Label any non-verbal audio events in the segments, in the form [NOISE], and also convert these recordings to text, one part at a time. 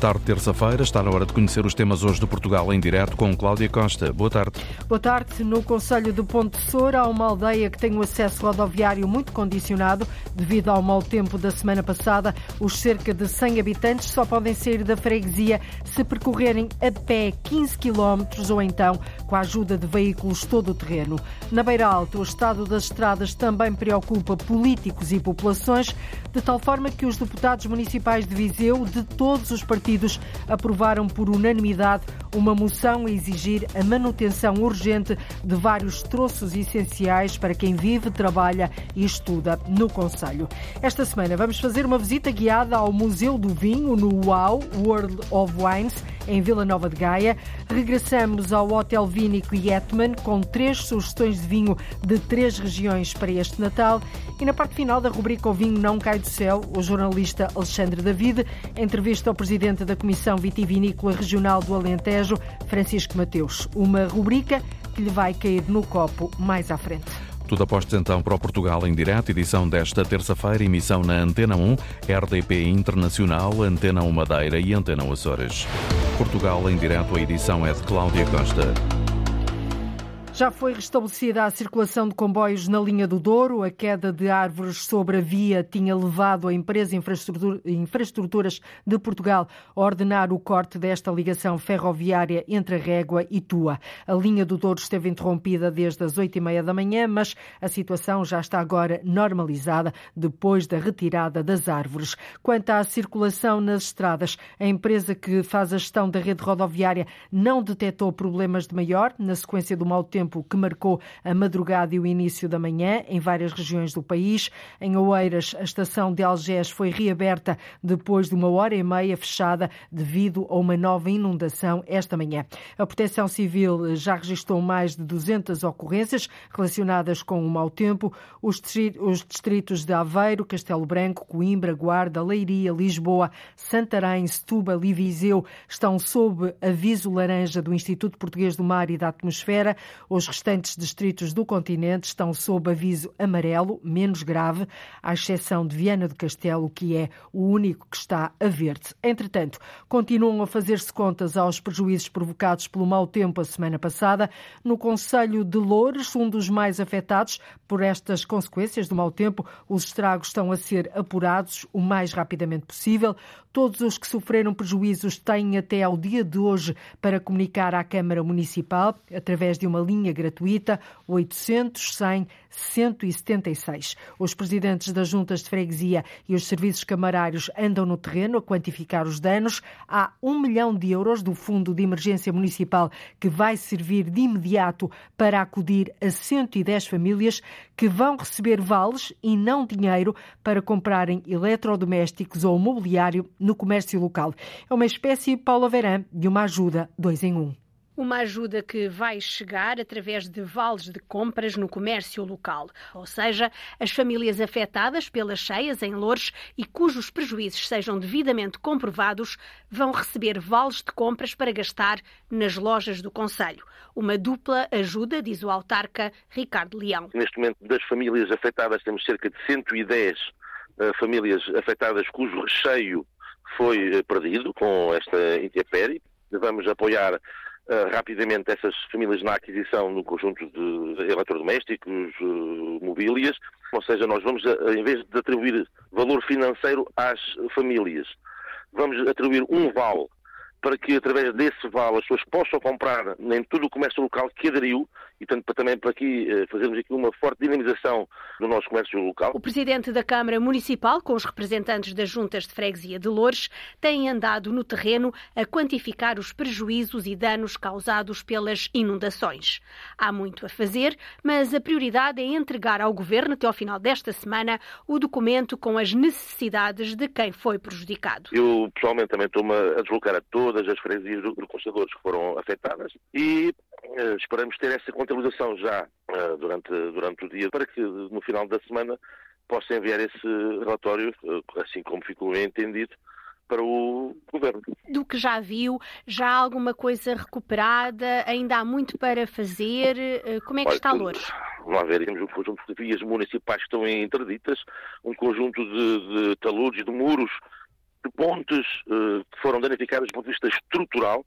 Tarde terça-feira, está na hora de conhecer os temas hoje do Portugal em direto com Cláudia Costa. Boa tarde. Boa tarde. No Conselho de Ponte Soura há uma aldeia que tem um acesso rodoviário muito condicionado devido ao mau tempo da semana passada. Os cerca de 100 habitantes só podem sair da freguesia se percorrerem a pé 15 km ou então com a ajuda de veículos todo o terreno. Na Beira Alta, o estado das estradas também preocupa políticos e populações, de tal forma que os deputados municipais de Viseu, de todos os partidos, partidos aprovaram por unanimidade uma moção a exigir a manutenção urgente de vários troços essenciais para quem vive, trabalha e estuda no Conselho. Esta semana vamos fazer uma visita guiada ao Museu do Vinho no UAU, World of Wines, em Vila Nova de Gaia. Regressamos ao Hotel Vínico Yetman com três sugestões de vinho de três regiões para este Natal. E na parte final da rubrica O Vinho Não Cai do Céu, o jornalista Alexandre David entrevista ao presidente da Comissão Vitivinícola Regional do Alentejo, Francisco Mateus. Uma rubrica que lhe vai cair no copo mais à frente. Tudo apostos então para o Portugal em direto, edição desta terça-feira, emissão na Antena 1, RDP Internacional, Antena 1 Madeira e Antena Açores. Portugal em direto, a edição é de Cláudia Costa. Já foi restabelecida a circulação de comboios na linha do Douro. A queda de árvores sobre a via tinha levado a empresa Infraestruturas de Portugal a ordenar o corte desta ligação ferroviária entre a Régua e Tua. A linha do Douro esteve interrompida desde as oito e meia da manhã, mas a situação já está agora normalizada depois da retirada das árvores. Quanto à circulação nas estradas, a empresa que faz a gestão da rede rodoviária não detectou problemas de maior na sequência do mau tempo tempo que marcou a madrugada e o início da manhã em várias regiões do país. Em Oeiras, a estação de Algés foi reaberta depois de uma hora e meia fechada devido a uma nova inundação esta manhã. A Proteção Civil já registrou mais de 200 ocorrências relacionadas com o mau tempo. Os distritos de Aveiro, Castelo Branco, Coimbra, Guarda, Leiria, Lisboa, Santarém, Setúbal e Viseu estão sob aviso laranja do Instituto Português do Mar e da Atmosfera. Os restantes distritos do continente estão sob aviso amarelo, menos grave, à exceção de Viana do Castelo, que é o único que está a verde. Entretanto, continuam a fazer-se contas aos prejuízos provocados pelo mau tempo a semana passada. No Conselho de Loures, um dos mais afetados por estas consequências do mau tempo, os estragos estão a ser apurados o mais rapidamente possível. Todos os que sofreram prejuízos têm até ao dia de hoje para comunicar à Câmara Municipal, através de uma linha gratuita 800 100 176. Os presidentes das juntas de freguesia e os serviços camarários andam no terreno a quantificar os danos. Há um milhão de euros do Fundo de Emergência Municipal que vai servir de imediato para acudir a 110 famílias que vão receber vales e não dinheiro para comprarem eletrodomésticos ou mobiliário no comércio local. É uma espécie, Paula Verã, de uma ajuda dois em um. Uma ajuda que vai chegar através de vales de compras no comércio local, ou seja, as famílias afetadas pelas cheias em Loures e cujos prejuízos sejam devidamente comprovados vão receber vales de compras para gastar nas lojas do Conselho. Uma dupla ajuda, diz o autarca Ricardo Leão. Neste momento, das famílias afetadas, temos cerca de 110 uh, eh, famílias afetadas cujo recheio foi uh, perdido com esta intempérie. Vamos apoiar rapidamente essas famílias na aquisição no conjunto de eletrodomésticos, uh, mobílias, ou seja, nós vamos, uh, em vez de atribuir valor financeiro às famílias, vamos atribuir um vale para que através desse vale as pessoas possam comprar em todo o comércio local que aderiu e tanto para, também para aqui eh, fazermos aqui uma forte dinamização do nosso comércio local. O Presidente da Câmara Municipal, com os representantes das juntas de freguesia de Loures, tem andado no terreno a quantificar os prejuízos e danos causados pelas inundações. Há muito a fazer, mas a prioridade é entregar ao Governo, até ao final desta semana, o documento com as necessidades de quem foi prejudicado. Eu, pessoalmente, também estou-me a deslocar a todas as freguesias do Conselhadores que foram afetadas e Uh, esperamos ter essa contabilização já uh, durante, durante o dia para que no final da semana possa enviar esse relatório, uh, assim como ficou entendido, para o Governo. Do que já viu, já há alguma coisa recuperada? Ainda há muito para fazer? Como é que Olha, está Lourdes? Vamos ver, temos um conjunto de vias municipais que estão interditas, um conjunto de, de taludes, de muros de pontes que foram danificadas do ponto de vista estrutural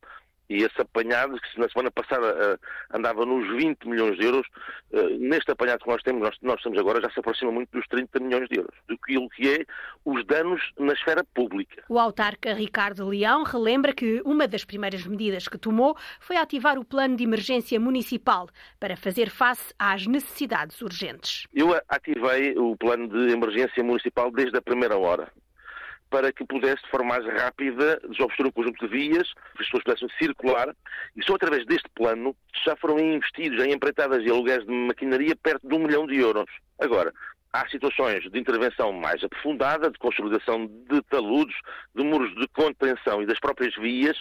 e esse apanhado, que na semana passada uh, andava nos 20 milhões de euros, uh, neste apanhado que nós temos, nós, nós estamos agora, já se aproxima muito dos 30 milhões de euros, do que é os danos na esfera pública. O autarca Ricardo Leão relembra que uma das primeiras medidas que tomou foi ativar o plano de emergência municipal para fazer face às necessidades urgentes. Eu ativei o plano de emergência municipal desde a primeira hora para que pudesse, de forma mais rápida, desobstruir um conjunto de vias, que as pessoas pudessem circular, e só através deste plano já foram investidos em empreitadas e aluguéis de maquinaria perto de um milhão de euros. Agora, há situações de intervenção mais aprofundada, de consolidação de taludes, de muros de contenção e das próprias vias,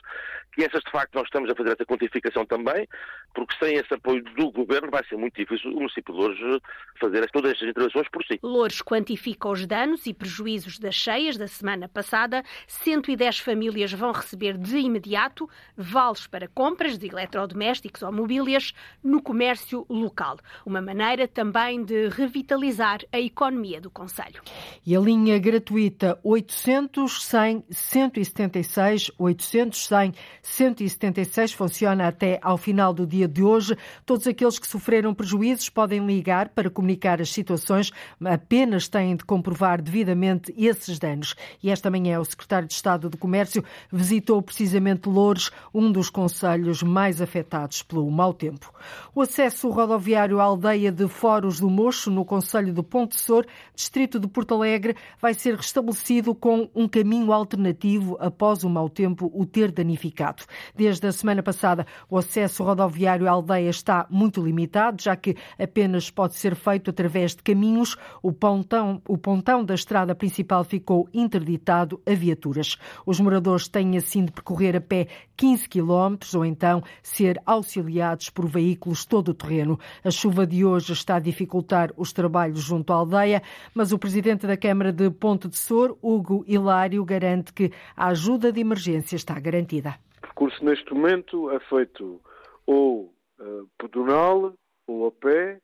que essas de facto nós estamos a fazer essa quantificação também, porque sem esse apoio do Governo vai ser muito difícil o município de Lourdes fazer todas estas intervenções por si. Lourdes quantifica os danos e prejuízos das cheias da semana passada. 110 famílias vão receber de imediato vales para compras de eletrodomésticos ou mobílias no comércio local. Uma maneira também de revitalizar a economia do Conselho. E a linha gratuita 800 100 176 800 100 176 funciona até ao final do dia de hoje. Todos aqueles que sofreram prejuízos podem ligar para comunicar as situações, apenas têm de comprovar devidamente esses danos. E esta manhã o secretário de Estado do Comércio visitou precisamente Loures, um dos conselhos mais afetados pelo mau tempo. O acesso rodoviário à aldeia de Foros do Mocho, no Conselho do Ponte Sor, distrito de Porto Alegre, vai ser restabelecido com um caminho alternativo após o mau tempo o ter danificado. Desde a semana passada, o acesso rodoviário à aldeia está muito limitado, já que apenas pode ser feito através de caminhos. O pontão, o pontão da estrada principal ficou interditado a viaturas. Os moradores têm assim de percorrer a pé 15 quilómetros ou então ser auxiliados por veículos todo o terreno. A chuva de hoje está a dificultar os trabalhos junto à aldeia, mas o presidente da Câmara de Ponte de Sor, Hugo Hilário, garante que a ajuda de emergência está garantida. Percurso neste momento é feito ou uh, pedonal, ou a pé,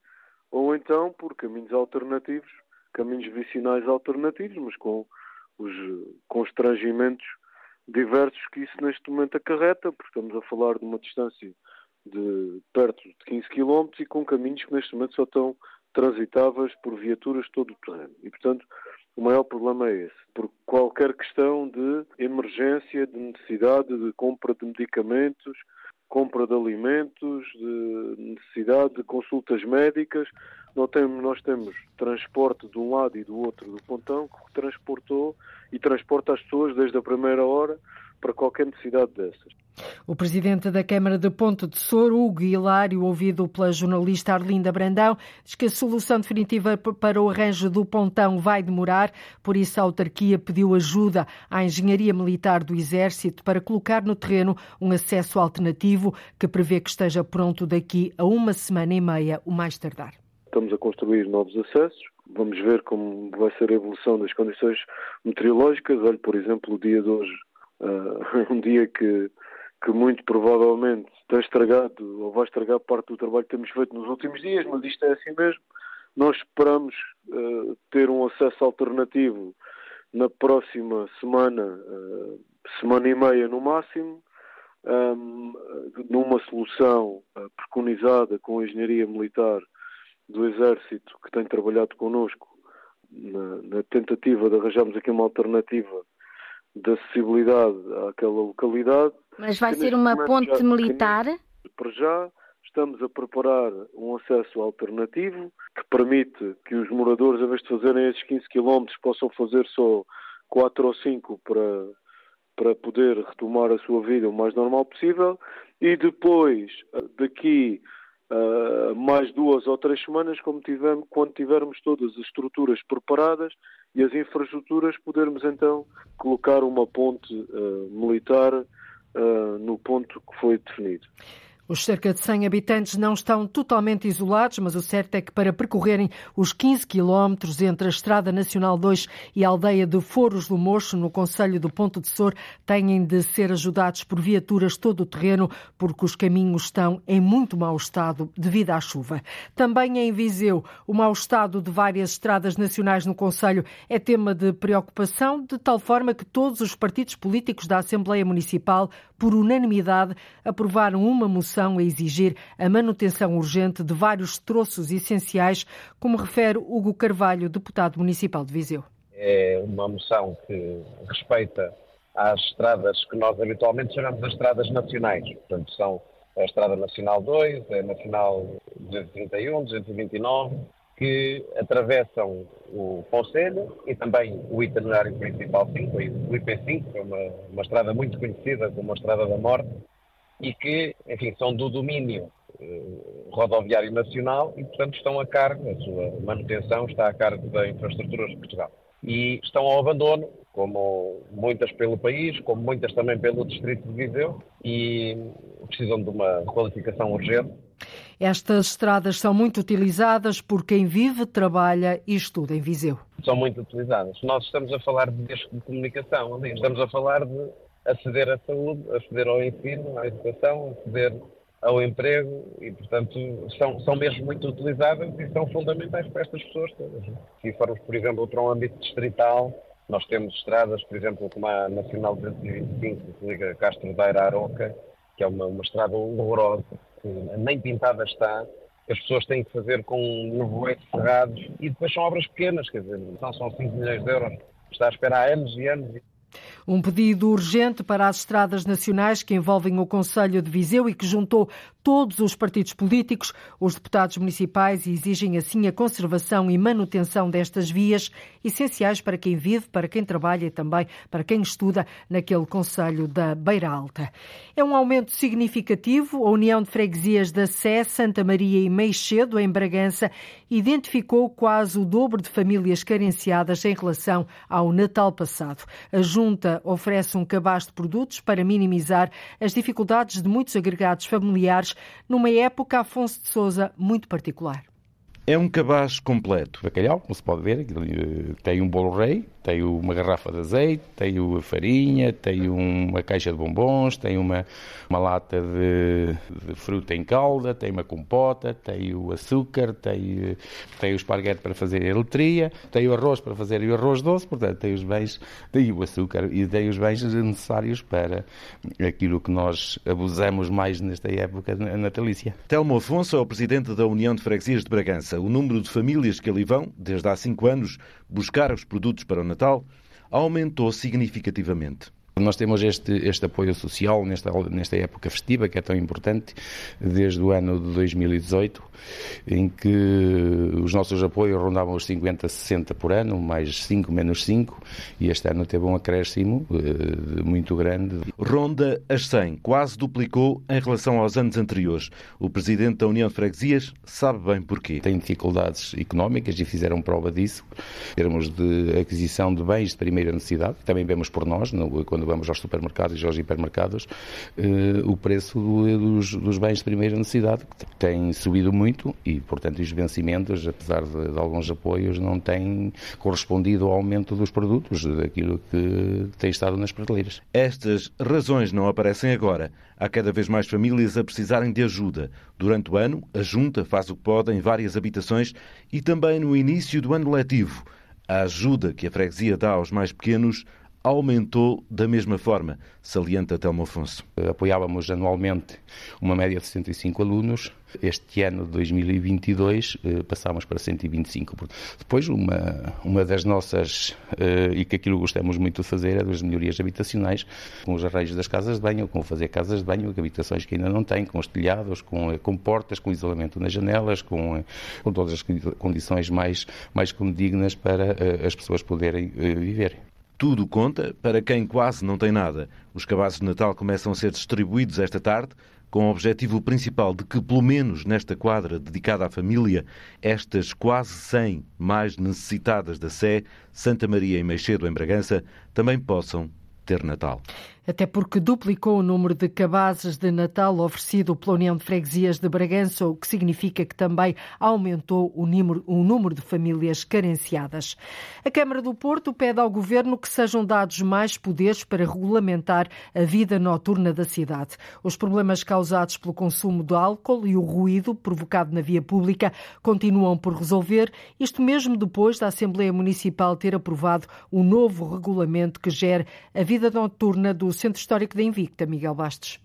ou então por caminhos alternativos, caminhos vicinais alternativos, mas com os constrangimentos diversos que isso neste momento acarreta, porque estamos a falar de uma distância de perto de 15 km e com caminhos que neste momento só estão transitáveis por viaturas todo o terreno. E, portanto, o maior problema é esse, por qualquer questão de emergência, de necessidade de compra de medicamentos, compra de alimentos, de necessidade de consultas médicas. Nós temos, nós temos transporte de um lado e do outro do pontão que transportou e transporta as pessoas desde a primeira hora para qualquer necessidade dessas. O presidente da Câmara de Ponte de Soro, Hugo Hilário, ouvido pela jornalista Arlinda Brandão, diz que a solução definitiva para o arranjo do pontão vai demorar, por isso a autarquia pediu ajuda à Engenharia Militar do Exército para colocar no terreno um acesso alternativo que prevê que esteja pronto daqui a uma semana e meia, o mais tardar. Estamos a construir novos acessos, vamos ver como vai ser a evolução das condições meteorológicas. Olhe, por exemplo, o dia de hoje, uh, [LAUGHS] um dia que que muito provavelmente tem estragado ou vai estragar parte do trabalho que temos feito nos últimos dias, mas isto é assim mesmo. Nós esperamos uh, ter um acesso alternativo na próxima semana, uh, semana e meia no máximo, um, numa solução uh, preconizada com a engenharia militar do Exército, que tem trabalhado connosco na, na tentativa de arranjarmos aqui uma alternativa de acessibilidade àquela localidade. Mas vai ser uma ponte militar? Para já estamos a preparar um acesso alternativo que permite que os moradores, em vez de fazerem esses 15 km, possam fazer só 4 ou 5 para, para poder retomar a sua vida o mais normal possível. E depois, daqui uh, mais duas ou três semanas, como tivemos, quando tivermos todas as estruturas preparadas e as infraestruturas, podermos então colocar uma ponte uh, militar uh, no ponto que foi definido. Os cerca de 100 habitantes não estão totalmente isolados, mas o certo é que para percorrerem os 15 quilómetros entre a Estrada Nacional 2 e a aldeia de Foros do Mocho, no Conselho do Ponto de Sor, têm de ser ajudados por viaturas todo o terreno, porque os caminhos estão em muito mau estado devido à chuva. Também em Viseu, o mau estado de várias estradas nacionais no Conselho é tema de preocupação, de tal forma que todos os partidos políticos da Assembleia Municipal, por unanimidade, aprovaram uma moção a exigir a manutenção urgente de vários troços essenciais, como refere Hugo Carvalho, deputado municipal de Viseu. É uma moção que respeita às estradas que nós habitualmente chamamos de estradas nacionais. Portanto, são a Estrada Nacional 2, a Nacional 231, 229, que atravessam o Conselho e também o itinerário principal 5, o IP5, que é uma, uma estrada muito conhecida como a Estrada da Morte, e que, enfim, são do domínio eh, rodoviário nacional e, portanto, estão a cargo, a sua manutenção está a cargo da Infraestruturas de Portugal. E estão ao abandono, como muitas pelo país, como muitas também pelo Distrito de Viseu, e precisam de uma requalificação urgente. Estas estradas são muito utilizadas por quem vive, trabalha e estuda em Viseu. São muito utilizadas. Nós estamos a falar de de comunicação, estamos a falar de aceder à saúde, aceder ao ensino, à educação, aceder ao emprego e, portanto, são, são mesmo muito utilizáveis e são fundamentais para estas pessoas todas. Se formos, por exemplo, para um âmbito distrital, nós temos estradas, por exemplo, como a Nacional 225, que liga Castro Daire à Aroca, que é uma, uma estrada horrorosa, que nem pintada está, as pessoas têm que fazer com nevoeiros cerrados e depois são obras pequenas, quer dizer, são, são 5 milhões de euros. Está a esperar anos e anos. Um pedido urgente para as estradas nacionais que envolvem o Conselho de Viseu e que juntou todos os partidos políticos. Os deputados municipais exigem assim a conservação e manutenção destas vias, essenciais para quem vive, para quem trabalha e também para quem estuda naquele Conselho da Beira Alta. É um aumento significativo. A União de Freguesias da Sé, Santa Maria e Meixedo, em Bragança, identificou quase o dobro de famílias carenciadas em relação ao Natal passado. A Junta oferece um cabaz de produtos para minimizar as dificuldades de muitos agregados familiares numa época, Afonso de Souza, muito particular. É um cabaz completo. Bacalhau, como se pode ver, eh, tem um bolo rei, tenho uma garrafa de azeite, tenho farinha, tenho uma caixa de bombons, tenho uma, uma lata de, de fruta em calda, tenho uma compota, tenho açúcar, tenho, o esparguete para fazer a letria, tenho arroz para fazer o arroz doce, portanto tenho os bens, tenho o açúcar e tenho os bens necessários para aquilo que nós abusamos mais nesta época natalícia. Telmo Afonso é o presidente da União de Freguesias de Bragança. O número de famílias que ali vão, desde há cinco anos, buscar os produtos para o aumentou significativamente. Nós temos este, este apoio social nesta, nesta época festiva, que é tão importante, desde o ano de 2018, em que os nossos apoios rondavam os 50, 60 por ano, mais 5, menos 5, e este ano teve um acréscimo uh, muito grande. Ronda as 100, quase duplicou em relação aos anos anteriores. O presidente da União de Freguesias sabe bem porquê. Tem dificuldades económicas e fizeram prova disso, em termos de aquisição de bens de primeira necessidade, também vemos por nós, quando quando vamos aos supermercados e aos hipermercados, eh, o preço dos, dos, bens de primeira necessidade tem subido muito e, portanto, os vencimentos, apesar de, de, alguns apoios, não têm correspondido ao aumento dos produtos, daquilo que tem estado nas prateleiras. Estas razões não aparecem agora. Há cada vez mais famílias a precisarem de ajuda. Durante o ano, a Junta faz o que pode em várias habitações e também no início do ano letivo. A ajuda que a freguesia dá aos mais pequenos aumentou da mesma forma, salienta Telmo Afonso. Apoiávamos anualmente uma média de 65 alunos. Este ano de 2022 eh, passámos para 125. Depois, uma, uma das nossas, eh, e que aquilo gostamos muito de fazer, é das melhorias habitacionais, com os arranjos das casas de banho, com fazer casas de banho, habitações que ainda não têm, com os telhados, com, eh, com portas, com isolamento nas janelas, com, com todas as condições mais, mais condignas para as pessoas poderem viver. Tudo conta para quem quase não tem nada. Os cabazes de Natal começam a ser distribuídos esta tarde, com o objetivo principal de que, pelo menos nesta quadra dedicada à família, estas quase 100 mais necessitadas da Sé, Santa Maria e Meixedo, em Bragança, também possam ter Natal. Até porque duplicou o número de cabazes de Natal oferecido pela União de Freguesias de Bragança, o que significa que também aumentou o número, o número de famílias carenciadas. A Câmara do Porto pede ao Governo que sejam dados mais poderes para regulamentar a vida noturna da cidade. Os problemas causados pelo consumo de álcool e o ruído provocado na via pública continuam por resolver, isto mesmo depois da Assembleia Municipal ter aprovado o novo regulamento que gera a vida noturna do Centro Histórico da Invicta, Miguel Bastos.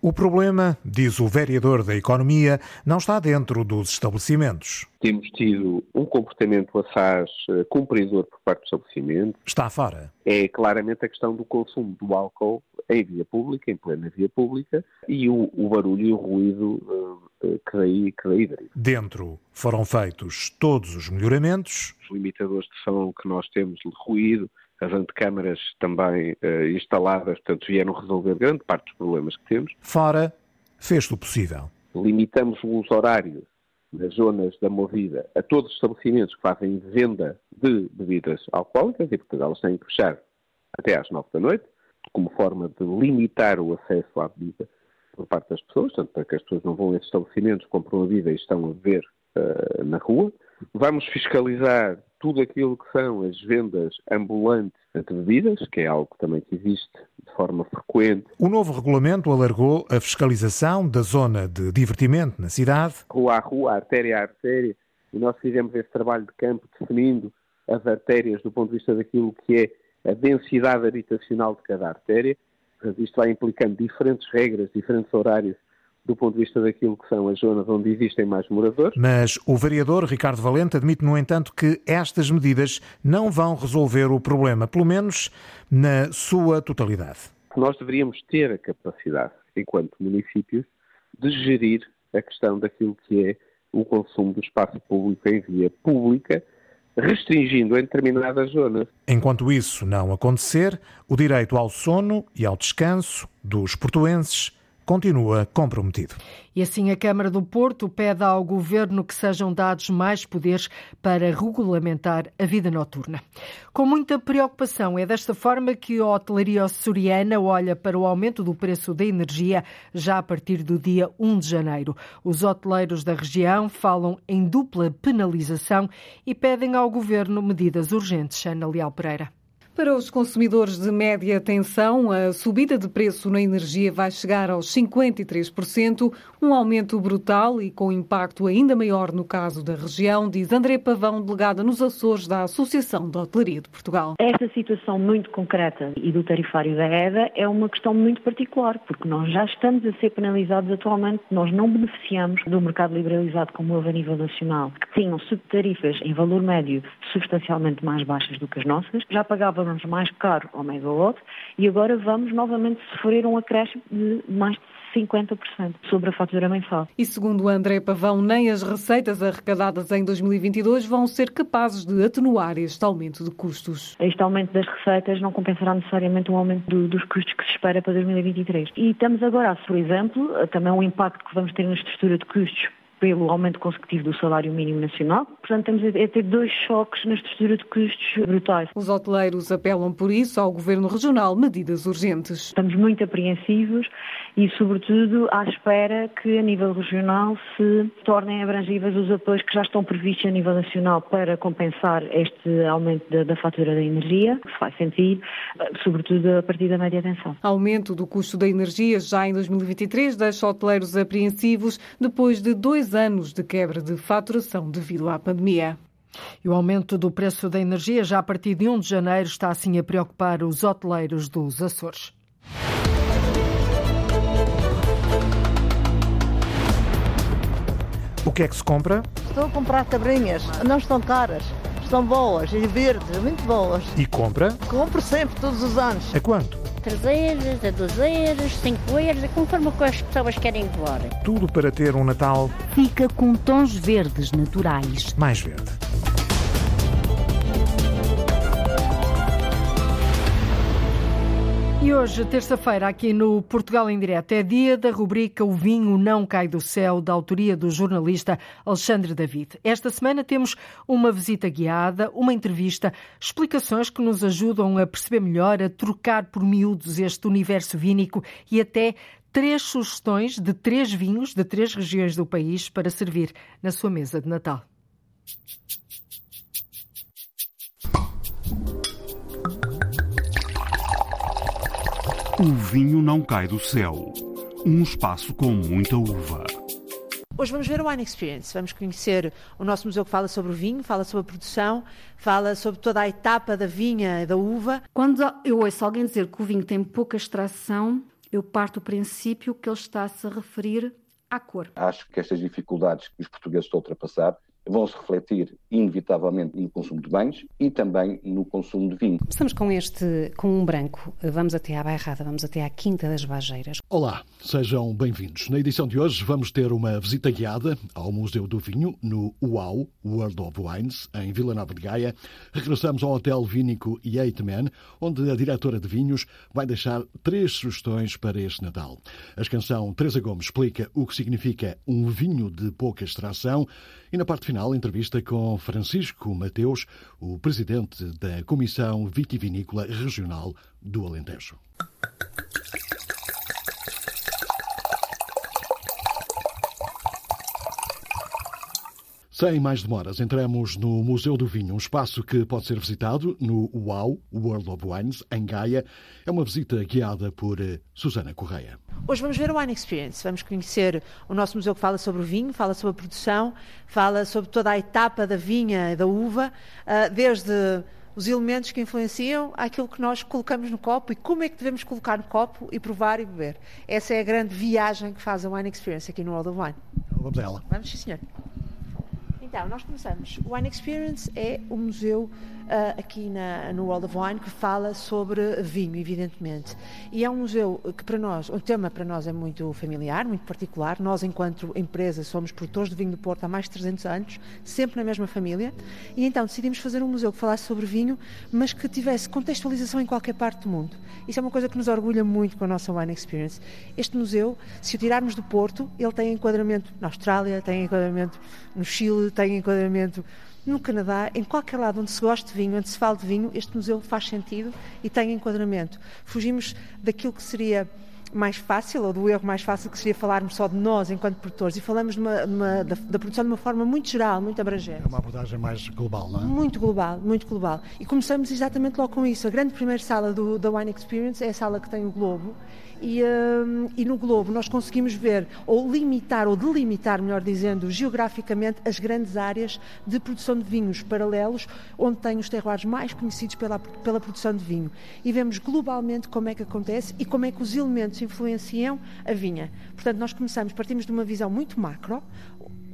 O problema, diz o vereador da Economia, não está dentro dos estabelecimentos. Temos tido um comportamento assaz eh, cumpridor por parte do estabelecimento. Está fora. É claramente a questão do consumo do álcool em via pública, em plena via pública, e o, o barulho e o ruído uh, que daí, que daí deriva. Dentro foram feitos todos os melhoramentos. Os limitadores de som que nós temos de ruído, as antecâmaras também uh, instaladas, portanto, vieram resolver grande parte dos problemas que temos. Fora, fez o possível. Limitamos os horários nas zonas da movida a todos os estabelecimentos que fazem venda de bebidas alcoólicas e, portanto, elas têm que fechar até às nove da noite, como forma de limitar o acesso à bebida por parte das pessoas, portanto, para que as pessoas não vão a esses estabelecimentos, compram a bebida e estão a beber uh, na rua. Vamos fiscalizar tudo aquilo que são as vendas ambulantes de bebidas, que é algo também que existe de forma frequente. O novo regulamento alargou a fiscalização da zona de divertimento na cidade. Rua a rua, artéria a artéria, e nós fizemos esse trabalho de campo definindo as artérias do ponto de vista daquilo que é a densidade habitacional de cada artéria. Isto vai implicando diferentes regras, diferentes horários do ponto de vista daquilo que são as zonas onde existem mais moradores. Mas o vereador Ricardo Valente admite, no entanto, que estas medidas não vão resolver o problema, pelo menos na sua totalidade. Nós deveríamos ter a capacidade, enquanto municípios, de gerir a questão daquilo que é o consumo do espaço público em via pública, restringindo em determinadas zonas. Enquanto isso não acontecer, o direito ao sono e ao descanso dos portuenses continua comprometido. E assim a Câmara do Porto pede ao Governo que sejam dados mais poderes para regulamentar a vida noturna. Com muita preocupação, é desta forma que a hotelaria açoriana olha para o aumento do preço da energia já a partir do dia 1 de janeiro. Os hoteleiros da região falam em dupla penalização e pedem ao Governo medidas urgentes. Ana Leal Pereira. Para os consumidores de média tensão, a subida de preço na energia vai chegar aos 53%, um aumento brutal e com impacto ainda maior no caso da região, diz André Pavão, delegada nos Açores da Associação de Hotelaria de Portugal. Esta situação muito concreta e do tarifário da EDA é uma questão muito particular, porque nós já estamos a ser penalizados atualmente, nós não beneficiamos do mercado liberalizado como houve a nível nacional, que tinham subtarifas em valor médio substancialmente mais baixas do que as nossas, já pagávamos pagamos mais caro ao megawatt e agora vamos novamente sofrer um acréscimo de mais de 50% sobre a fatura mensal. E segundo André Pavão, nem as receitas arrecadadas em 2022 vão ser capazes de atenuar este aumento de custos. Este aumento das receitas não compensará necessariamente um aumento do, dos custos que se espera para 2023. E estamos agora, por exemplo, também o impacto que vamos ter na estrutura de custos pelo aumento consecutivo do salário mínimo nacional. Portanto, estamos a ter dois choques na estrutura de custos brutais. Os hoteleiros apelam, por isso, ao Governo Regional medidas urgentes. Estamos muito apreensivos e, sobretudo, à espera que, a nível regional, se tornem abrangíveis os apoios que já estão previstos a nível nacional para compensar este aumento da, da fatura da energia, que se vai sentir, sobretudo a partir da média tensão. Aumento do custo da energia já em 2023 deixa hoteleiros apreensivos depois de dois dois anos de quebra de faturação devido à pandemia. E o aumento do preço da energia já a partir de 1 de janeiro está assim a preocupar os hoteleiros dos Açores. O que é que se compra? Estou a comprar cabrinhas. Não estão caras. Estão boas e verdes, muito boas. E compra? Compro sempre, todos os anos. A quanto? 3 euros, a 2 euros, 5 euros, conforme o que as pessoas querem doar. Tudo para ter um Natal. Fica com tons verdes naturais. Mais verde. E hoje, terça-feira, aqui no Portugal em Direto, é dia da rubrica O Vinho Não Cai do Céu, da autoria do jornalista Alexandre David. Esta semana temos uma visita guiada, uma entrevista, explicações que nos ajudam a perceber melhor, a trocar por miúdos este universo vínico e até três sugestões de três vinhos de três regiões do país para servir na sua mesa de Natal. O vinho não cai do céu. Um espaço com muita uva. Hoje vamos ver o Wine Experience. Vamos conhecer o nosso museu que fala sobre o vinho, fala sobre a produção, fala sobre toda a etapa da vinha e da uva. Quando eu ouço alguém dizer que o vinho tem pouca extração, eu parto do princípio que ele está-se a referir à cor. Acho que estas dificuldades que os portugueses estão a ultrapassar vão se refletir inevitavelmente no consumo de bens e também no consumo de vinho. Começamos com este, com um branco. Vamos até à Bairrada, vamos até à Quinta das Bageiras. Olá, sejam bem-vindos. Na edição de hoje vamos ter uma visita guiada ao Museu do Vinho no UAU, World of Wines, em Vila Nova de Gaia. Regressamos ao Hotel Vínico Man, onde a diretora de vinhos vai deixar três sugestões para este Natal. A canção Teresa Gomes explica o que significa um vinho de pouca extração e na parte final, entrevista com Francisco Mateus, o presidente da Comissão Vitivinícola Regional do Alentejo. Sem mais demoras, entramos no Museu do Vinho, um espaço que pode ser visitado no UAU, World of Wines, em Gaia. É uma visita guiada por eh, Susana Correia. Hoje vamos ver o Wine Experience, vamos conhecer o nosso museu que fala sobre o vinho, fala sobre a produção, fala sobre toda a etapa da vinha e da uva, ah, desde os elementos que influenciam aquilo que nós colocamos no copo e como é que devemos colocar no copo e provar e beber. Essa é a grande viagem que faz a Wine Experience aqui no World of Wine. Vamos a ela. Vamos, sim, senhor. Então, nós começamos. O Wine Experience é um museu uh, aqui na, no World of Wine que fala sobre vinho, evidentemente. E é um museu que para nós, o tema para nós é muito familiar, muito particular. Nós, enquanto empresa, somos produtores de vinho do Porto há mais de 300 anos, sempre na mesma família. E então decidimos fazer um museu que falasse sobre vinho, mas que tivesse contextualização em qualquer parte do mundo. Isso é uma coisa que nos orgulha muito com a nossa Wine Experience. Este museu, se o tirarmos do Porto, ele tem enquadramento na Austrália, tem enquadramento no Chile, tem enquadramento no Canadá, em qualquer lado onde se gosta de vinho, onde se fala de vinho, este museu faz sentido e tem enquadramento. Fugimos daquilo que seria mais fácil, ou do erro mais fácil, que seria falarmos só de nós enquanto produtores, e falamos numa, numa, da, da, produção de uma forma muito geral, muito abrangente. É uma abordagem mais global, não é? Muito global, muito global. E começamos exatamente logo com isso. A grande primeira sala do, da Wine Experience é a sala que tem o Globo, e, um, e, no globo nós conseguimos ver, ou limitar, ou delimitar, melhor dizendo, geograficamente as grandes áreas de produção de vinhos paralelos, onde tem os terroirs mais conhecidos pela, pela produção de vinho. E vemos globalmente como é que acontece e como é que os elementos influenciam a vinha. Portanto, nós começamos, partimos de uma visão muito macro,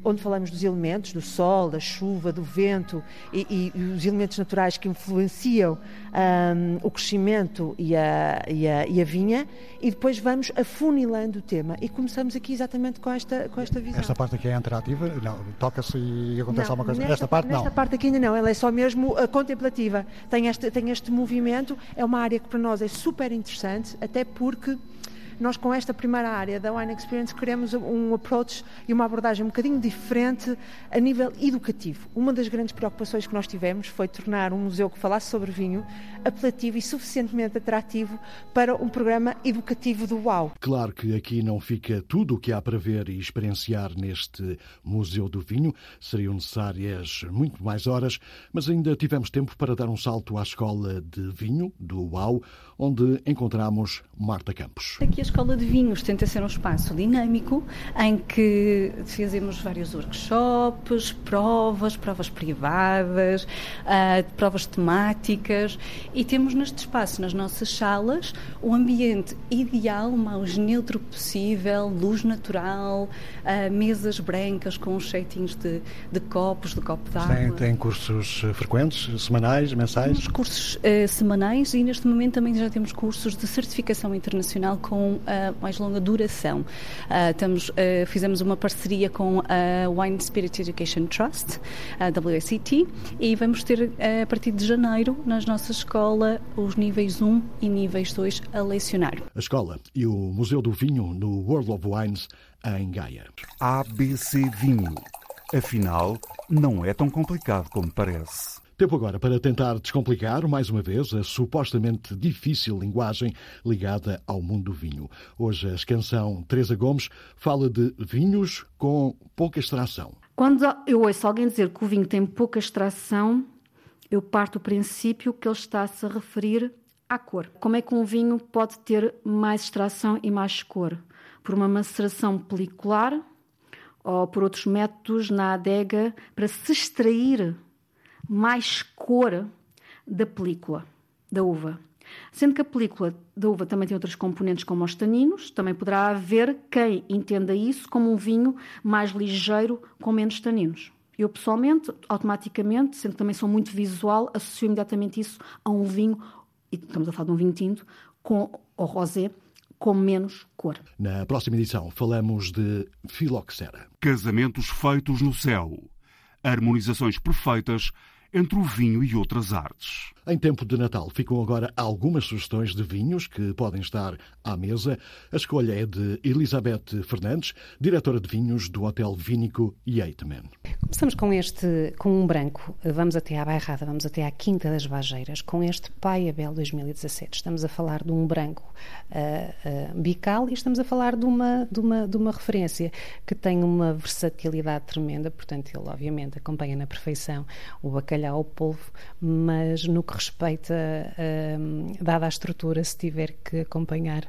onde falamos dos elementos, do sol, da chuva, do vento e, e os elementos naturais que influenciam um, o crescimento e a, e, a, e a, vinha, e depois vamos afunilando o tema. E começamos aqui exatamente com esta, com esta visão. Esta parte aqui é interativa? Não, toca-se e acontece não, alguma coisa? Nesta, esta parte não? Nesta parte aqui ainda não, ela é só mesmo uh, contemplativa. Tem este, tem este movimento, é uma área que para nós é super interessante, até porque nós, com esta primeira área da Wine Experience, queremos um approach e uma abordagem um bocadinho diferente a nível educativo. Uma das grandes preocupações que nós tivemos foi tornar um museu que falasse sobre vinho apelativo e suficientemente atrativo para um programa educativo do UAU. Claro que aqui não fica tudo o que há para ver e experienciar neste Museu do Vinho. Seriam necessárias muito mais horas, mas ainda tivemos tempo para dar um salto à Escola de Vinho do UAU, onde encontramos Marta Campos. Aqui a Escola de Vinhos tenta ser um espaço dinâmico em que fazemos vários workshops, provas, provas privadas, uh, provas temáticas e temos neste espaço, nas nossas salas, o ambiente ideal, o mais neutro possível, luz natural, uh, mesas brancas com os jeitinhos de, de copos, de copo d'água. Tem, tem cursos eh, frequentes, semanais, mensais? Temos cursos uh, semanais e neste momento também já temos cursos de certificação internacional com com uh, mais longa duração. Uh, estamos, uh, fizemos uma parceria com a Wine Spirit Education Trust, a WSET, e vamos ter a partir de janeiro na nossa escola os níveis 1 e níveis 2 a lecionar. A escola e o Museu do Vinho no World of Wines em Gaia. ABC Vinho. Afinal, não é tão complicado como parece. Tempo agora para tentar descomplicar, mais uma vez, a supostamente difícil linguagem ligada ao mundo do vinho. Hoje a canção Teresa Gomes fala de vinhos com pouca extração. Quando eu ouço alguém dizer que o vinho tem pouca extração, eu parto do princípio que ele está-se a referir à cor. Como é que um vinho pode ter mais extração e mais cor? Por uma maceração pelicular ou por outros métodos na adega para se extrair mais cor da película da uva. Sendo que a película da uva também tem outros componentes como os taninos, também poderá haver quem entenda isso como um vinho mais ligeiro com menos taninos. Eu, pessoalmente, automaticamente, sendo que também sou muito visual, associo imediatamente isso a um vinho, e estamos a falar de um vinho tinto, com o rosé, com menos cor. Na próxima edição falamos de filoxera. Casamentos feitos no céu. Harmonizações perfeitas entre o vinho e outras artes. Em tempo de Natal ficam agora algumas sugestões de vinhos que podem estar à mesa. A escolha é de Elizabeth Fernandes, diretora de vinhos do Hotel Vínico Yeatman. Começamos com este, com um branco. Vamos até à Bairrada, vamos até à Quinta das Vageiras, com este Pai Abel 2017. Estamos a falar de um branco uh, uh, bical e estamos a falar de uma, de, uma, de uma referência que tem uma versatilidade tremenda, portanto, ele obviamente acompanha na perfeição o bacalhau ao polvo, mas no respeita, uh, dada a estrutura, se tiver que acompanhar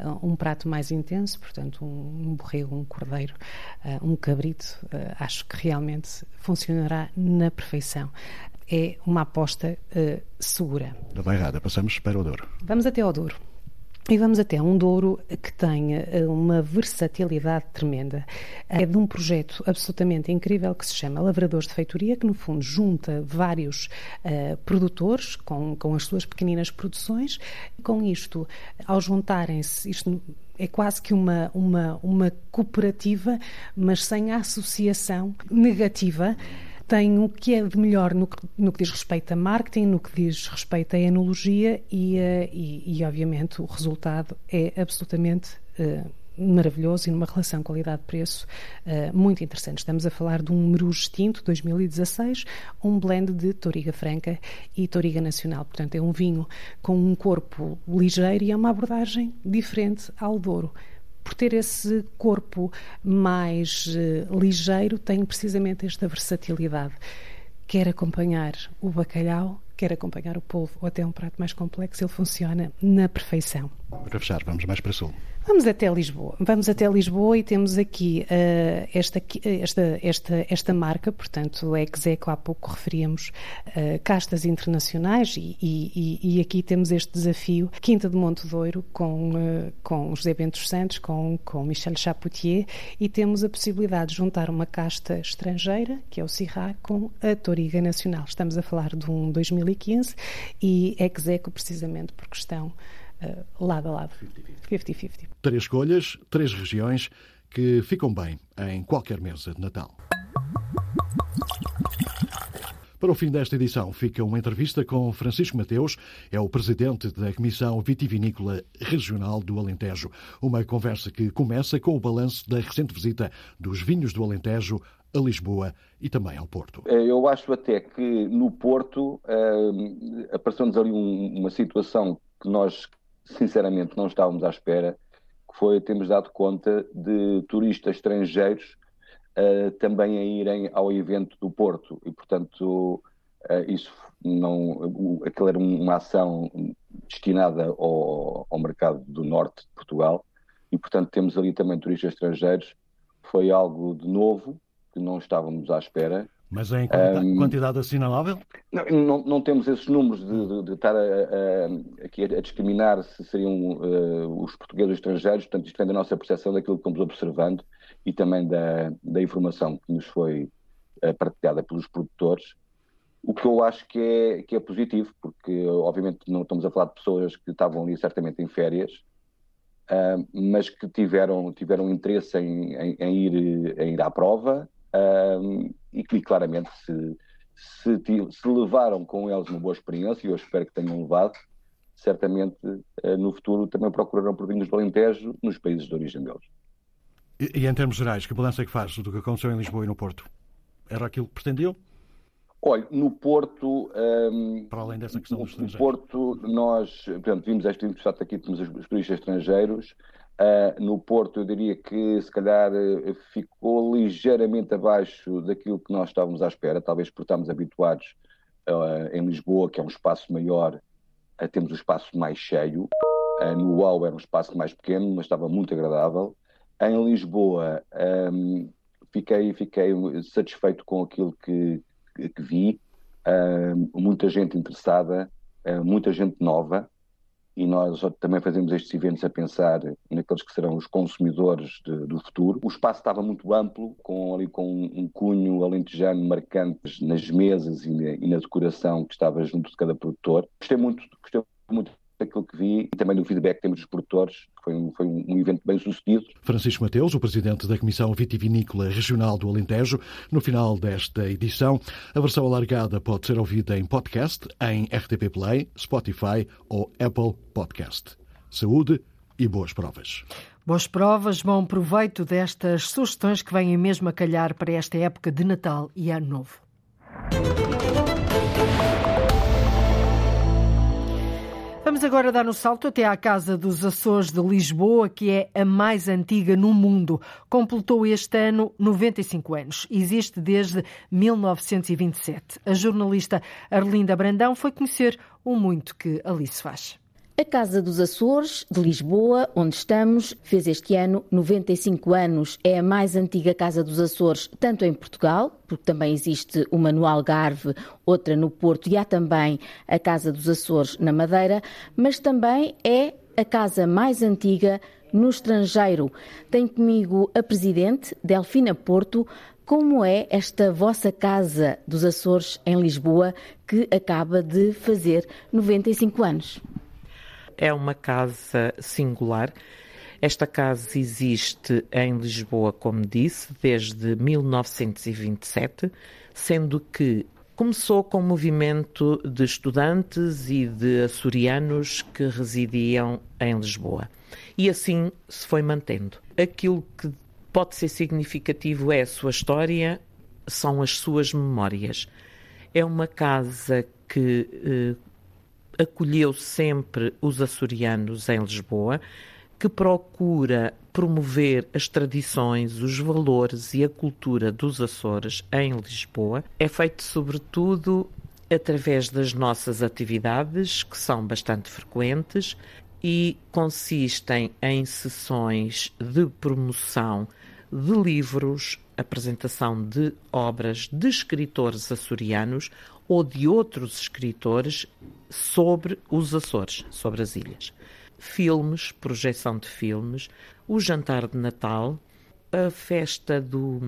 uh, um prato mais intenso, portanto, um, um borrego, um cordeiro, uh, um cabrito, acho que realmente funcionará na perfeição. É uma aposta segura. Da Bairrada, passamos para o Douro. Vamos até ao Douro. E vamos até um Douro que tenha eh, uma versatilidade tremenda. É de um projeto absolutamente incrível que se chama Lavradores de Feitoria, que no fundo junta vários uh, produtores com, com as suas pequeninas produções. Com isto, ao juntarem-se, isto é quase que uma, uma, uma cooperativa, mas sem a associação negativa tem o que é de melhor no que, no que diz respeito a marketing, no que diz respeito a enologia e, uh, e, e obviamente, o resultado é absolutamente uh, maravilhoso e numa relação qualidade-preço uh, muito interessante. Estamos a falar de um Meru Extinto 2016, um blend de Toriga Franca e Toriga Nacional. Portanto, é um vinho com um corpo ligeiro e é uma abordagem diferente ao Douro por ter esse corpo mais uh, ligeiro, tem precisamente esta versatilidade. Quer acompanhar o bacalhau, quer acompanhar o polvo ou até um prato mais complexo, ele funciona na perfeição. Para fechar, vamos mais para sul. Vamos até Lisboa. Vamos até Lisboa e temos aqui uh, esta, esta, esta, esta marca, portanto, a Execo, há pouco referíamos uh, castas internacionais e, e, e, aqui temos este desafio, Quinta de Monte Douro, com, uh, com José Bento Santos, com, com Michel Chapoutier, e temos a possibilidade de juntar uma casta estrangeira, que é o Syrah, com a Toriga Nacional. Estamos a falar de um 2015 e Execo, precisamente por questão uh, lado a lado. 50-50. Três escolhas, três regiões que ficam bem em qualquer mesa de Natal. Para o fim desta edição fica uma entrevista com Francisco Mateus, é o presidente da Comissão Vitivinícola Regional do Alentejo. Uma conversa que começa com o balanço da recente visita dos vinhos do Alentejo a Lisboa e também ao Porto. Eh, eu acho até que no Porto uh, apareceu-nos ali um, uma situação que nós sinceramente não estávamos à espera, que foi termos dado conta de turistas estrangeiros uh, também a irem ao evento do Porto. E, portanto, uh, isso não, aquilo era uma ação destinada ao, ao mercado do norte de Portugal. E, portanto, temos ali também turistas estrangeiros. Foi algo de novo que não estávamos à espera mas em quantidade, um, assinalável? Não, não, não, temos esses números de, de, de estar a, a, aqui a, discriminar se seriam uh, os portugueses ou estrangeiros, portanto, isto vem da nossa percepção daquilo que estamos observando e também da, da informação que nos foi uh, partilhada pelos produtores. O que eu acho que é, que é positivo, porque obviamente não estamos a falar de pessoas que estavam ali certamente em férias, uh, mas que tiveram, tiveram interesse em, em, em ir, em ir à prova uh, e que claramente se, se, se, levaram com eles uma boa experiência, e eu espero que tenham levado, certamente uh, no futuro também procurarão por vinhos do Alentejo nos países de origem deles. E, e em termos gerais, que balança é que faz do que aconteceu em Lisboa e no Porto? Era aquilo que pretendiam? Olha, no Porto. Um, Para além dessa questão dos estrangeiros. No Porto, nós, portanto, vimos este fato aqui, temos os, os turistas estrangeiros. Uh, no Porto, eu diria que se calhar ficou ligeiramente abaixo daquilo que nós estávamos à espera, talvez porque estamos habituados uh, em Lisboa, que é um espaço maior, uh, temos um espaço mais cheio. no UAU era um espaço mais pequeno, mas estava muito agradável. Em Lisboa, um, fiquei, fiquei satisfeito com aquilo que, que vi, muita gente interessada, muita gente nova, e nós também fazemos estes eventos a pensar naqueles que serão os consumidores de, do futuro. O espaço estava muito amplo, com ali com um cunho alentejano marcante nas mesas e na, e na decoração que estava junto de cada produtor. Gostei muito, gostei muito daquilo que vi e também do feedback que temos dos produtores, que foi um, foi um evento bem sucedido. Francisco Mateus, o presidente da Comissão Vitivinícola Regional do Alentejo, no final desta edição, a versão alargada pode ser ouvida em podcast, em RTP Play, Spotify ou Apple Podcast. Saúde e boas provas. Boas provas, bom proveito destas sugestões que vêm mesmo a calhar para esta época de Natal e Ano Novo. Vamos agora dar um salto até à Casa dos Açores de Lisboa, que é a mais antiga no mundo. Completou este ano 95 anos. Existe desde 1927. A jornalista Arlinda Brandão foi conhecer o muito que ali se faz. A Casa dos Açores, de Lisboa, onde estamos, fez este ano 95 anos. É a mais antiga Casa dos Açores, tanto em Portugal, porque também existe uma no Algarve, outra no Porto e há também a Casa dos Açores na Madeira, mas também é a casa mais antiga no estrangeiro. Tenho comigo a presidente, Delfina Porto. Como é esta vossa Casa dos Açores em Lisboa, que acaba de fazer 95 anos? É uma casa singular. Esta casa existe em Lisboa, como disse, desde 1927, sendo que começou com um movimento de estudantes e de açorianos que residiam em Lisboa. E assim se foi mantendo. Aquilo que pode ser significativo é a sua história, são as suas memórias. É uma casa que eh, acolheu sempre os açorianos em Lisboa, que procura promover as tradições, os valores e a cultura dos Açores em Lisboa. É feito sobretudo através das nossas atividades, que são bastante frequentes e consistem em sessões de promoção de livros, apresentação de obras de escritores açorianos ou de outros escritores sobre os Açores, sobre as ilhas. Filmes, projeção de filmes, o jantar de Natal, a festa do,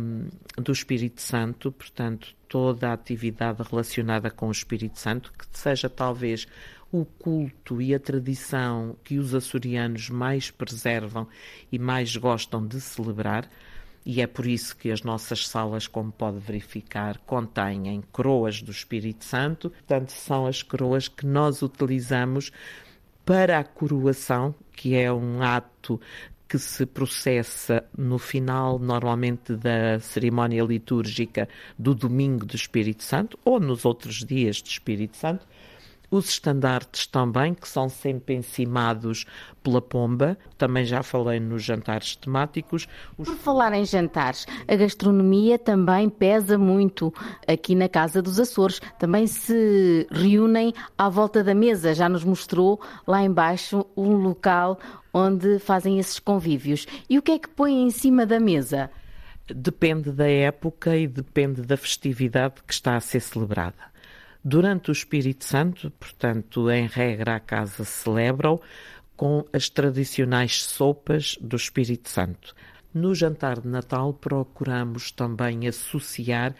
do Espírito Santo, portanto, toda a atividade relacionada com o Espírito Santo, que seja talvez o culto e a tradição que os açorianos mais preservam e mais gostam de celebrar e é por isso que as nossas salas, como pode verificar, contêm coroas do Espírito Santo. Portanto, são as coroas que nós utilizamos para a coroação, que é um ato que se processa no final, normalmente, da cerimónia litúrgica do Domingo do Espírito Santo ou nos outros dias do Espírito Santo os estandartes também, que são sempre encimados pela pomba, também já falei nos jantares temáticos. Os... Por falar em jantares, a gastronomia também pesa muito aqui na Casa dos Açores. Também se reúnem à volta da mesa, já nos mostrou lá embaixo um local onde fazem esses convívios. E o que é que põem em cima da mesa? Depende da época e depende da festividade que está a ser celebrada. Durante o Espírito Santo, portanto, em regra, a casa celebra-o com as tradicionais sopas do Espírito Santo. No jantar de Natal, procuramos também associar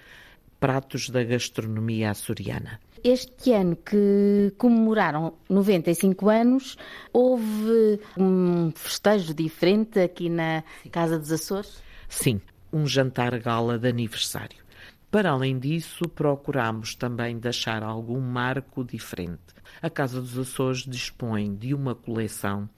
pratos da gastronomia açoriana. Este ano que comemoraram 95 anos, houve um festejo diferente aqui na Casa dos Açores? Sim, um jantar gala de aniversário. Para além disso, procuramos também deixar algum marco diferente. A Casa dos Açores dispõe de uma coleção,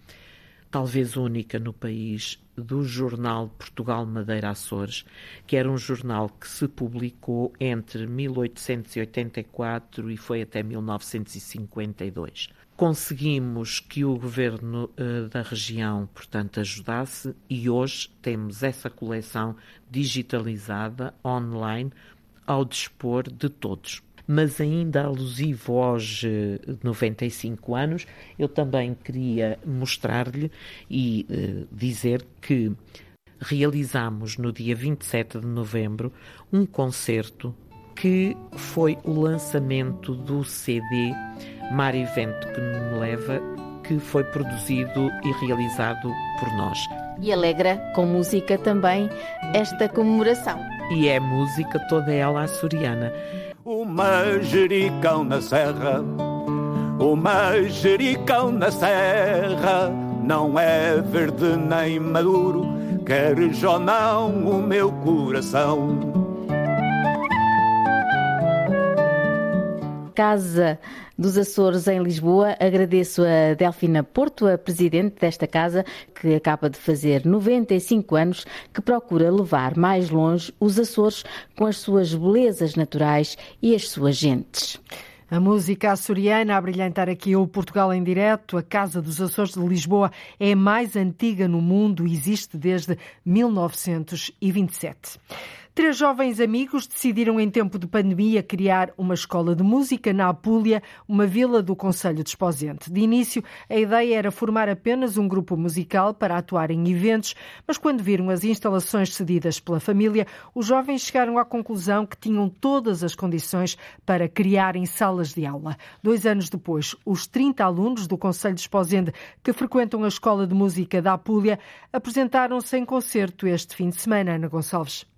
talvez única no país, do jornal Portugal Madeira Açores, que era um jornal que se publicou entre 1884 e foi até 1952. Conseguimos que o governo uh, da região, portanto, ajudasse e hoje temos essa coleção digitalizada, online, ao dispor de todos mas ainda alusivo aos 95 anos, eu também queria mostrar-lhe e uh, dizer que realizamos no dia 27 de novembro um concerto que foi o lançamento do CD Mar Evento que me leva, que foi produzido e realizado por nós. E alegra com música também esta comemoração. E é música toda ela açoriana o manjericão na serra, o manjericão na serra, não é verde nem maduro, queres ou não o meu coração. Casa dos Açores em Lisboa. Agradeço a Delfina Porto, a presidente desta casa, que acaba de fazer 95 anos, que procura levar mais longe os Açores com as suas belezas naturais e as suas gentes. A música açoriana a brilhantar aqui o Portugal em direto. A Casa dos Açores de Lisboa é a mais antiga no mundo, existe desde 1927. Três jovens amigos decidiram, em tempo de pandemia, criar uma escola de música na Apulia, uma vila do Conselho de Esposente. De início, a ideia era formar apenas um grupo musical para atuar em eventos, mas quando viram as instalações cedidas pela família, os jovens chegaram à conclusão que tinham todas as condições para criarem salas de aula. Dois anos depois, os 30 alunos do Conselho de Esposende que frequentam a Escola de Música da Apulia apresentaram-se em concerto este fim de semana, Ana Gonçalves.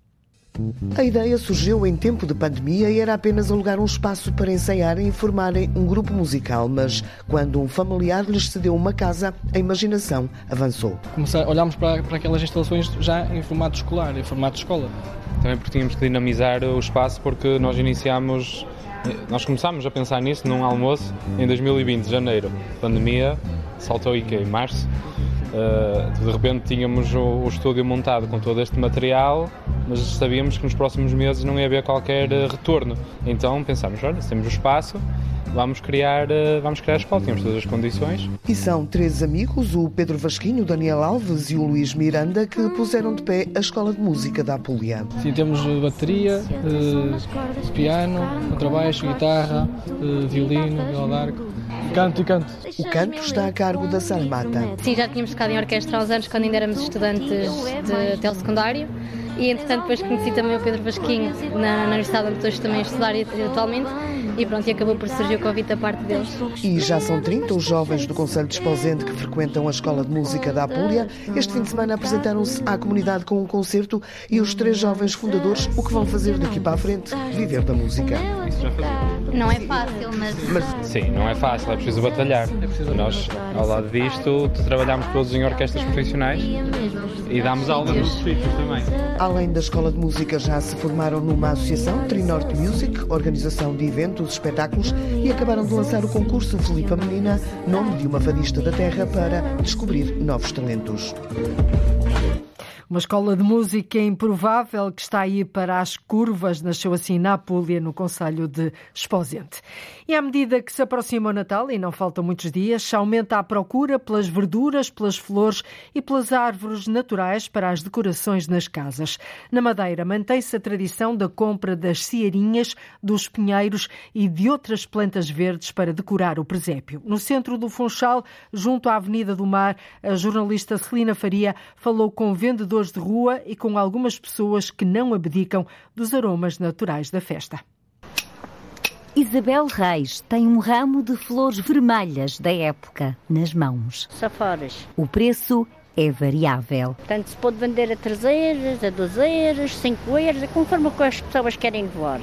A ideia surgiu em tempo de pandemia e era apenas alugar um espaço para ensaiarem e formarem um grupo musical, mas quando um familiar lhes cedeu uma casa, a imaginação avançou. Começar, olhámos para, para aquelas instalações já em formato escolar, em formato de escola. Também porque tínhamos que dinamizar o espaço porque nós iniciámos, nós começámos a pensar nisso num almoço em 2020, janeiro. A pandemia saltou aí que em março. Uh, de repente tínhamos o, o estúdio montado com todo este material mas sabíamos que nos próximos meses não ia haver qualquer eh, retorno. Então pensámos, olha, se temos o espaço, vamos criar, eh, vamos criar a escola, temos todas as condições. E são três amigos, o Pedro Vasquinho, o Daniel Alves e o Luís Miranda, que puseram de pé a Escola de Música da Apulia. Sim, temos bateria, eh, piano, contrabaixo, guitarra, violino, viola d'arco. Canto e canto. O canto está a cargo da Sara Mata. Sim, já tínhamos tocado em orquestra há uns anos, quando ainda éramos estudantes de, até o secundário. E entretanto depois conheci também o Pedro Vasquinho na, na Universidade onde estou também a estudar atualmente e pronto, e acabou por surgir o convite da parte deles. E já são 30 os jovens do Conselho de Esposende que frequentam a Escola de Música da Apulia. Este fim de semana apresentaram-se à comunidade com um concerto e os três jovens fundadores o que vão fazer daqui para a frente? Viver da música. Não é fácil, mas... mas... Sim, não é fácil, é preciso batalhar. Nós, ao lado disto, trabalhamos todos em orquestras profissionais e damos aulas nos sítios também. Além da Escola de Música, já se formaram numa associação, Trinorte Music, organização de eventos, espetáculos, e acabaram de lançar o concurso Filipa Menina, nome de uma fadista da terra, para descobrir novos talentos. Uma escola de música improvável que está aí para as curvas, nasceu assim na Apulia, no Conselho de Esposente. E à medida que se aproxima o Natal, e não faltam muitos dias, aumenta a procura pelas verduras, pelas flores e pelas árvores naturais para as decorações nas casas. Na Madeira, mantém-se a tradição da compra das cearinhas, dos pinheiros e de outras plantas verdes para decorar o presépio. No centro do Funchal, junto à Avenida do Mar, a jornalista Celina Faria falou com vendedores vendedores de rua e com algumas pessoas que não abdicam dos aromas naturais da festa. Isabel Reis tem um ramo de flores vermelhas da época nas mãos. Safaras. O preço é variável. Portanto, se pode vender a 3 euros, a 12 euros, 5 euros, conforme as pessoas querem levar.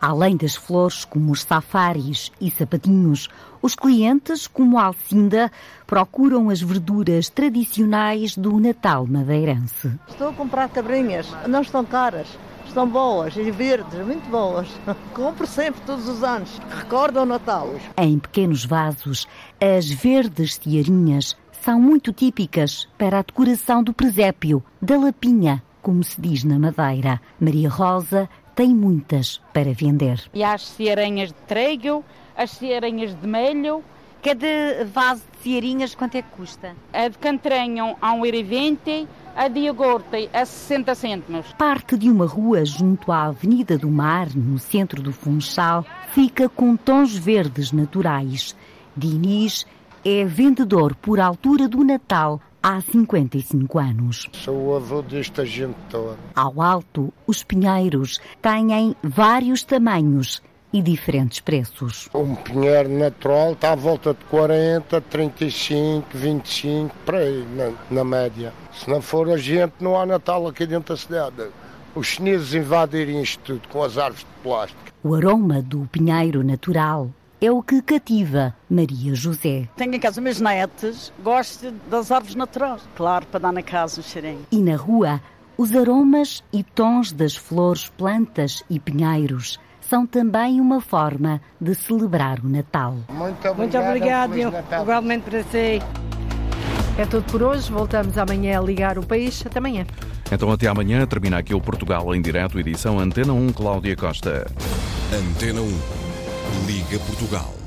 Além das flores como os safaris e sapatinhos, os clientes, como a Alcinda, procuram as verduras tradicionais do Natal madeirense. Estou a comprar cabrinhas, não estão caras. Estão boas e verdes, muito boas. [LAUGHS] Compro sempre, todos os anos. Recordam o Natal. Em pequenos vasos, as verdes tiarinhas são muito típicas para a decoração do presépio, da lapinha, como se diz na Madeira. Maria Rosa tem muitas para vender. E há as cearinhas de trigo, as cearinhas de melho. Cada vaso de cearinhas quanto é que custa? A de cantranho a 1,20€, a de iogurte a 60 cêntimos. Parte de uma rua junto à Avenida do Mar, no centro do Funchal, fica com tons verdes naturais. Diniz é vendedor por altura do Natal há 55 anos. Sou o avô desta gente toda. Ao alto, os pinheiros têm vários tamanhos e diferentes preços. Um pinheiro natural está à volta de 40, 35, 25, para aí, na, na média. Se não for a gente, não há Natal aqui dentro da cidade. Os chineses invadirem isto tudo com as árvores de plástico. O aroma do pinheiro natural é o que cativa Maria José. Tenho em casa meus netos, gosto das árvores naturais, claro, para dar na casa um cheirinho. E na rua, os aromas e tons das flores, plantas e pinheiros são também uma forma de celebrar o Natal. Muito obrigado. Muito obrigado, igualmente para si. É tudo por hoje. Voltamos amanhã a ligar o país. Até amanhã. Então, até amanhã. Termina aqui o Portugal em direto, edição Antena 1, Cláudia Costa. Antena 1. Liga Portugal.